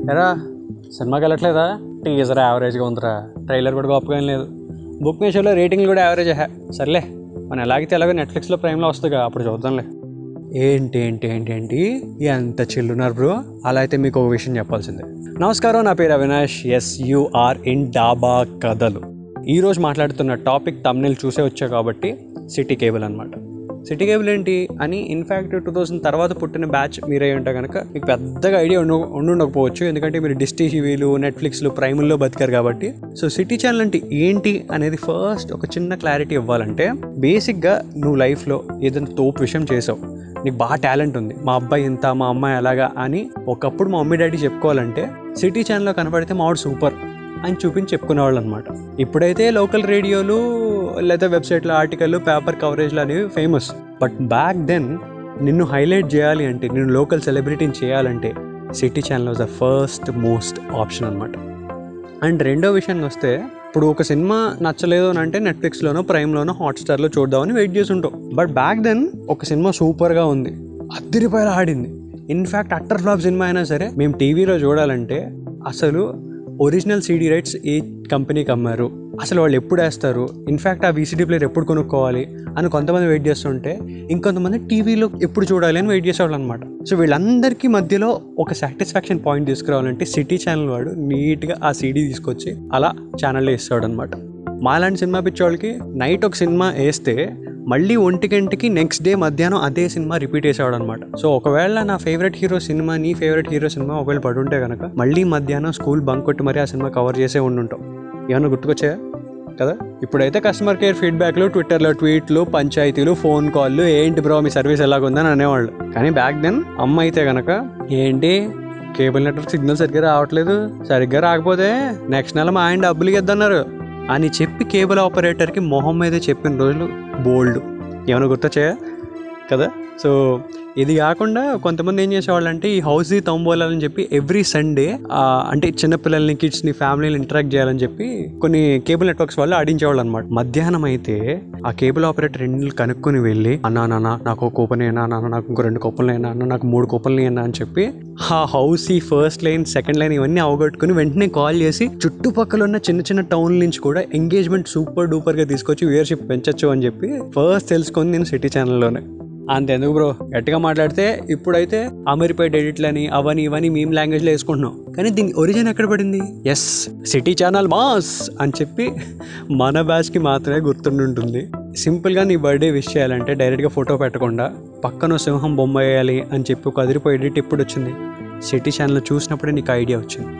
ఎరా సినిమాకి వెళ్ళట్లేదా? టీజర్ యావరేజ్గా ఉందిరా. ట్రైలర్ కూడా గొప్పగా ఏం లేదు. బుక్ మై షోలో రేటింగ్లు కూడా యావరేజ్. హే సర్లే మనం ఎలాగైతే ఎలాగో నెట్ఫ్లిక్స్లో ప్రైమ్లో వస్తుందిగా అప్పుడు చూద్దాంలే. ఏంటి ఏంటి ఏంటి ఏంటి? ఎంత చిల్లున్నారు బ్రో? అలా అయితే మీకు ఒక విషయం చెప్పాల్సిందే. నమస్కారం నా పేరు అవినాష్. ఎస్ యూఆర్ ఇన్ డాబా కథలు. ఈరోజు మాట్లాడుతున్న టాపిక్ తమ్నిల్ చూసే వచ్చా కాబట్టి సిటీ కేబుల్ అనమాట సిటీ కేబుల్ ఏంటి అని ఇన్ఫ్యాక్ట్ టూ థౌసండ్ తర్వాత పుట్టిన బ్యాచ్ మీరే ఉంటే కనుక మీకు పెద్దగా ఐడియా ఉండు ఉండుండకపోవచ్చు. ఎందుకంటే మీరు డిస్టీ టీవీలు నెట్ఫ్లిక్స్లు ప్రైముల్లో బతికారు కాబట్టి. సో సిటీ ఛానల్ అంటే ఏంటి అనేది ఫస్ట్ ఒక చిన్న క్లారిటీ ఇవ్వాలంటే బేసిక్గా నువ్వు లైఫ్లో ఏదైనా తోపు విషయం చేసావు. నీకు బాగా టాలెంట్ ఉంది. మా అబ్బాయి ఇంత మా అమ్మాయి ఎలాగా అని ఒకప్పుడు మా మమ్మీ డాడీ చెప్పుకోవాలంటే సిటీ ఛానల్లో కనపడితే మావాడు సూపర్ అని చూపించి చెప్పుకునేవాళ్ళు అనమాట ఇప్పుడైతే లోకల్ రేడియోలు లేదా వెబ్సైట్లో ఆర్టికల్ పేపర్ కవరేజ్లు అనేవి ఫేమస్. బట్ బ్యాక్ దెన్ నిన్ను హైలైట్ చేయాలి అంటే నిన్ను లోకల్ సెలబ్రిటీని చేయాలంటే city channel was the first most option అనమాట అండ్ రెండో విషయానికి వస్తే ఇప్పుడు ఒక సినిమా నచ్చలేదు అని అంటే నెట్ఫ్లిక్స్లోనో ప్రైమ్లోనో హాట్స్టార్లో చూద్దామని వెయిట్ చేసి ఉంటాం బట్ బ్యాక్ దెన్ ఒక సినిమా సూపర్గా ఉంది. అద్దరిపోయేలా ఆడింది. ఇన్ఫ్యాక్ట్ అట్టర్ ఫ్లాప్ సినిమా అయినా సరే మేము టీవీలో చూడాలంటే అసలు ఒరిజినల్ సీడీ రైట్స్ ఏ కంపెనీకి అమ్మారు? అసలు వాళ్ళు ఎప్పుడు వేస్తారు? ఇన్ఫ్యాక్ట్ ఆ వీసీడీ ప్లేయర్ ఎప్పుడు కొనుక్కోవాలి? అని కొంతమంది వెయిట్ చేస్తుంటే ఇంకొంతమంది టీవీలో ఎప్పుడు చూడాలి అని వెయిట్ చేసేవాళ్ళు అనమాట సో వీళ్ళందరికీ మధ్యలో ఒక సాటిస్ఫాక్షన్ పాయింట్ తీసుకురావాలంటే సిటీ ఛానల్ వాడు నీట్గా ఆ సీడీ తీసుకొచ్చి అలా ఛానల్లో వేస్తాడు అనమాట మాలాంటి సినిమా పిచ్చోళ్ళకి నైట్ ఒక సినిమా వేస్తే మళ్ళీ ఒంటి గంటకి నెక్స్ట్ డే మధ్యాహ్నం అదే సినిమా రిపీట్ చేసేవాడు అనమాట సో ఒకవేళ నా ఫేవరెట్ హీరో సినిమా నీ ఫేవరెట్ హీరో సినిమా ఒకవేళ పడుంటే కనుక మళ్ళీ మధ్యాహ్నం స్కూల్ బంక్ కొట్టి మరీ ఆ సినిమా కవర్ చేసే ఉండుంటాం. ఏమన్నా గుర్తుకొచ్చాయా? కదా? ఇప్పుడైతే కస్టమర్ కేర్ ఫీడ్బ్యాక్లు ట్విట్టర్లో ట్వీట్లు పంచాయతీలు ఫోన్ కాల్లు ఏంటి బ్రో మీ సర్వీస్ ఎలాగుందని అనేవాళ్ళు. కానీ బ్యాక్ దెన్ అమ్మ అయితే కనుక ఏంటి? కేబుల్ నెట్వర్క్ సిగ్నల్ సరిగ్గా రావట్లేదు సరిగ్గా రాకపోతే నెక్స్ట్ నెల మా ఆయన డబ్బులు ఇద్దన్నారు అని చెప్పి కేబుల్ ఆపరేటర్కి మొహం మీద చెప్పిన రోజులు బోల్డ్ ఏమైనా గుర్తొచ్చాయా? కదా? సో ఇది కాకుండా కొంతమంది ఏం చేసేవాళ్ళు అంటే ఈ హౌస్ తొంబోలాలని చెప్పి ఎవ్రీ సండే అంటే చిన్నపిల్లల్ని కిడ్స్ని ఫ్యామిలీని ఇంటరాక్ట్ చేయాలని చెప్పి కొన్ని కేబుల్ నెట్వర్క్స్ వాళ్ళు ఆడించేవాళ్ళు అనమాట మధ్యాహ్నం అయితే ఆ కేబుల్ ఆపరేటర్ రెండు కనుక్కొని వెళ్ళి అన్నా నాన్న నాకు ఒక కూపన్ అయినా నాన్న నాకు ఇంకో రెండు కూపన్లు అయినా అన్న నాకు మూడు కూపన్లు అయినా అని చెప్పి ఆ హౌస్ ఈ ఫస్ట్ లైన్ సెకండ్ లైన్ ఇవన్నీ అవగొట్టుకుని వెంటనే కాల్ చేసి చుట్టుపక్కల ఉన్న చిన్న చిన్న టౌన్ నుంచి కూడా ఎంగేజ్మెంట్ సూపర్ డూపర్గా తీసుకొచ్చి వ్యూయర్షిప్ పెంచొచ్చు అని చెప్పి ఫస్ట్ తెలుసుకొని నేను సిటీ ఛానల్లోనే. అంతెందుకు బ్రో గట్టిగా మాట్లాడితే ఇప్పుడైతే అమీర్పేట్ ఎడిట్లని అవని ఇవని మేము లాంగ్వేజ్లో వేసుకుంటున్నాం. కానీ దీని ఒరిజిన్ ఎక్కడ పడింది? ఎస్ సిటీ ఛానల్ మాస్ అని చెప్పి మన బ్యాచ్కి మాత్రమే గుర్తుండుంటుంది. సింపుల్గా నీ బర్త్డే విష్ చేయాలంటే డైరెక్ట్గా ఫోటో పెట్టకుండా పక్కన సింహం బొమ్మ వేయాలి అని చెప్పి ఒక అదిరిపోయి ఎడిట్ ఎప్పుడు వచ్చింది. సిటీ ఛానల్ చూసినప్పుడే నీకు ఐడియా వచ్చింది.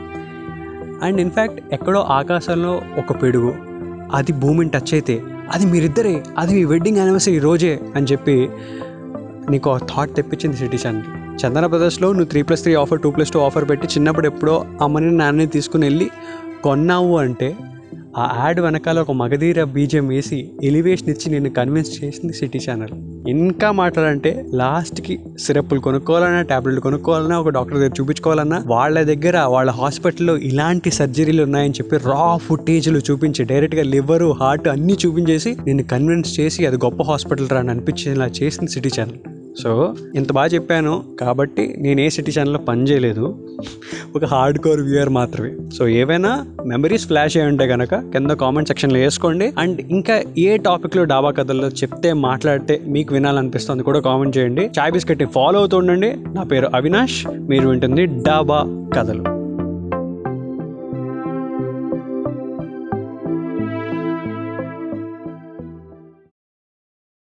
అండ్ ఇన్ఫ్యాక్ట్ ఎక్కడో ఆకాశంలో ఒక పిడుగు. అది భూమిని టచ్ అయితే అది మీరిద్దరే అది మీ వెడ్డింగ్ యానివర్సరీ రోజే అని చెప్పి నీకు ఆ థాట్ తెప్పించింది సిటీ ఛానల్ చందన బ్రదర్స్లో నువ్వు three plus three offer two plus two offer పెట్టి చిన్నప్పుడు ఎప్పుడో అమ్మని నాన్నని తీసుకుని వెళ్ళి కొన్నావు అంటే ఆ యాడ్ వెనకాల ఒక మగధీర బీజం వేసి ఎలివేషన్ ఇచ్చి నేను కన్విన్స్ చేసింది సిటీ ఛానల్. ఇంకా మాట్లాడంటే లాస్ట్కి సిరప్లు కొనుక్కోవాలన్నా టాబ్లెట్లు కొనుక్కోవాలన్నా ఒక డాక్టర్ దగ్గర చూపించుకోవాలన్నా వాళ్ళ దగ్గర వాళ్ళ హాస్పిటల్లో ఇలాంటి సర్జరీలు ఉన్నాయని చెప్పి రా ఫుటేజ్లు చూపించి డైరెక్ట్గా లివరు హార్ట్ అన్నీ చూపించేసి నేను కన్విన్స్ చేసి అది గొప్ప హాస్పిటల్ రాని అనిపించేలా చేసింది సిటీ ఛానల్. సో ఇంత బాగా చెప్పాను కాబట్టి నేను ఏ సిటీ ఛానల్లో పని చేయలేదు. ఒక హార్డ్ కోర్ వ్యూయర్ మాత్రమే. సో ఏవైనా మెమరీస్ ఫ్లాష్ అయి ఉంటే కనుక కింద కామెంట్ సెక్షన్లో వేసుకోండి. అండ్ ఇంకా ఏ టాపిక్లో డాబా కథల్లో చెప్తే మాట్లాడితే మీకు వినాలనిపిస్తుంది కూడా కామెంట్ చేయండి. చాయ్ బిస్కెట్ని ఫాలో అవుతూ ఉండండి. నా పేరు అవినాష్. మీరు వింటుంది డాబా కథలు.